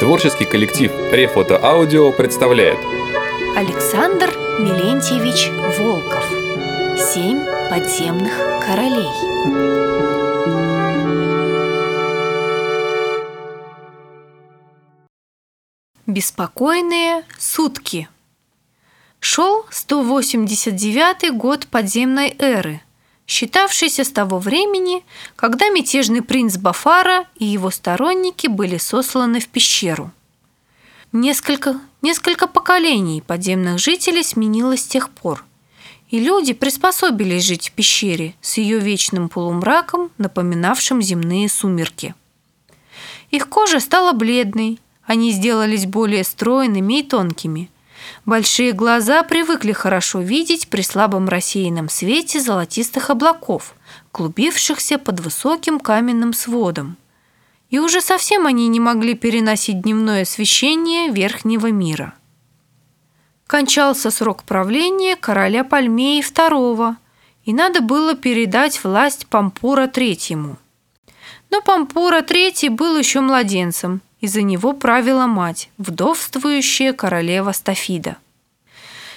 Творческий коллектив Рефото Аудио представляет. Александр Милентьевич Волков. Семь подземных королей Беспокойные сутки. Шел 189 год подземной эры, считавшийся с того времени, когда мятежный принц Бафара и его сторонники были сосланы в пещеру. Несколько, несколько поколений подземных жителей сменилось с тех пор, и люди приспособились жить в пещере с ее вечным полумраком, напоминавшим земные сумерки. Их кожа стала бледной, они сделались более стройными и тонкими – Большие глаза привыкли хорошо видеть при слабом рассеянном свете золотистых облаков, клубившихся под высоким каменным сводом. И уже совсем они не могли переносить дневное освещение верхнего мира. Кончался срок правления короля Пальмеи II, и надо было передать власть Пампура III. Но Пампура III был еще младенцем – и за него правила мать, вдовствующая королева Стафида.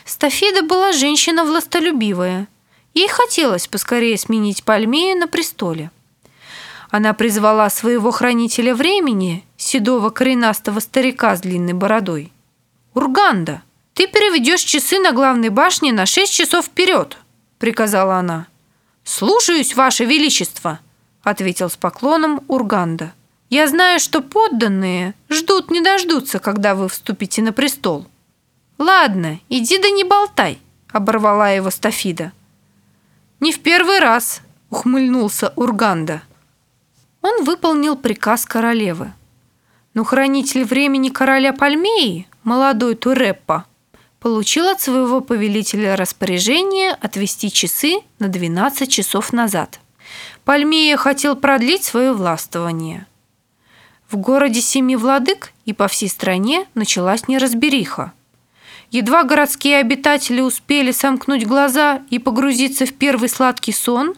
Стафида была женщина властолюбивая. Ей хотелось поскорее сменить Пальмею на престоле. Она призвала своего хранителя времени, седого коренастого старика с длинной бородой. «Урганда, ты переведешь часы на главной башне на шесть часов вперед», — приказала она. «Слушаюсь, Ваше Величество», — ответил с поклоном Урганда. Я знаю, что подданные ждут не дождутся, когда вы вступите на престол. Ладно, иди да не болтай, оборвала его Стафида. Не в первый раз, ухмыльнулся Урганда. Он выполнил приказ королевы. Но хранитель времени короля Пальмеи, молодой Туреппа, получил от своего повелителя распоряжение отвести часы на 12 часов назад. Пальмея хотел продлить свое властвование – в городе Семи Владык и по всей стране началась неразбериха. Едва городские обитатели успели сомкнуть глаза и погрузиться в первый сладкий сон,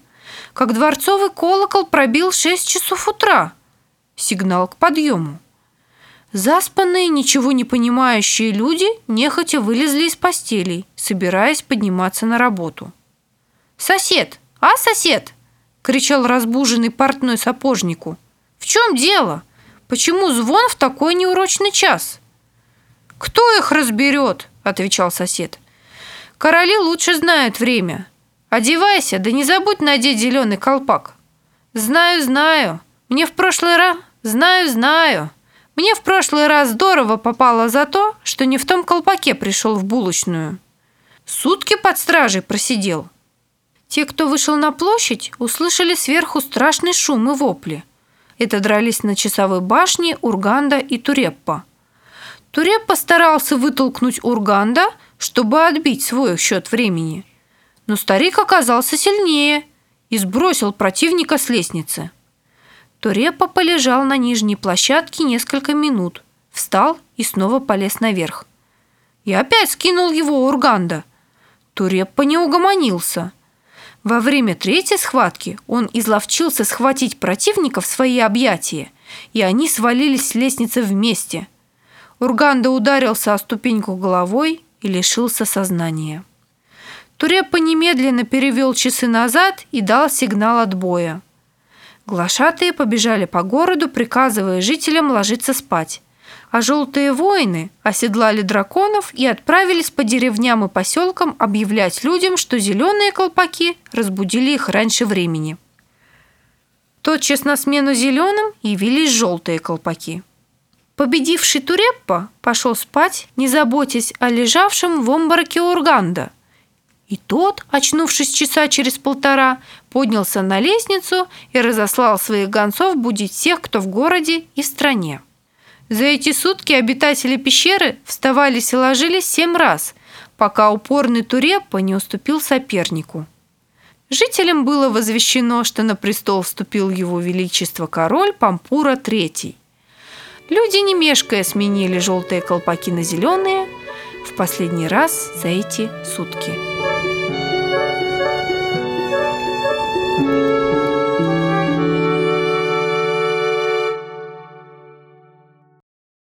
как дворцовый колокол пробил 6 часов утра. Сигнал к подъему. Заспанные, ничего не понимающие люди нехотя вылезли из постелей, собираясь подниматься на работу. «Сосед! А, сосед!» — кричал разбуженный портной сапожнику. «В чем дело? Почему звон в такой неурочный час?» «Кто их разберет?» – отвечал сосед. «Короли лучше знают время. Одевайся, да не забудь надеть зеленый колпак». «Знаю, знаю. Мне в прошлый раз... Знаю, знаю. Мне в прошлый раз здорово попало за то, что не в том колпаке пришел в булочную. Сутки под стражей просидел». Те, кто вышел на площадь, услышали сверху страшный шум и вопли – это дрались на часовой башне Урганда и Туреппа. Туреппа старался вытолкнуть Урганда, чтобы отбить свой счет времени. Но старик оказался сильнее и сбросил противника с лестницы. Туреппа полежал на нижней площадке несколько минут, встал и снова полез наверх. И опять скинул его Урганда. Туреппа не угомонился – во время третьей схватки он изловчился схватить противника в свои объятия, и они свалились с лестницы вместе. Урганда ударился о ступеньку головой и лишился сознания. Туреппа немедленно перевел часы назад и дал сигнал отбоя. Глашатые побежали по городу, приказывая жителям ложиться спать а желтые воины оседлали драконов и отправились по деревням и поселкам объявлять людям, что зеленые колпаки разбудили их раньше времени. Тотчас на смену зеленым явились желтые колпаки. Победивший Туреппа пошел спать, не заботясь о лежавшем в обмороке Урганда. И тот, очнувшись часа через полтора, поднялся на лестницу и разослал своих гонцов будить всех, кто в городе и в стране. За эти сутки обитатели пещеры вставались и ложились семь раз, пока упорный Туреппа не уступил сопернику. Жителям было возвещено, что на престол вступил его величество король Пампура III. Люди не мешкая сменили желтые колпаки на зеленые в последний раз за эти сутки. thank you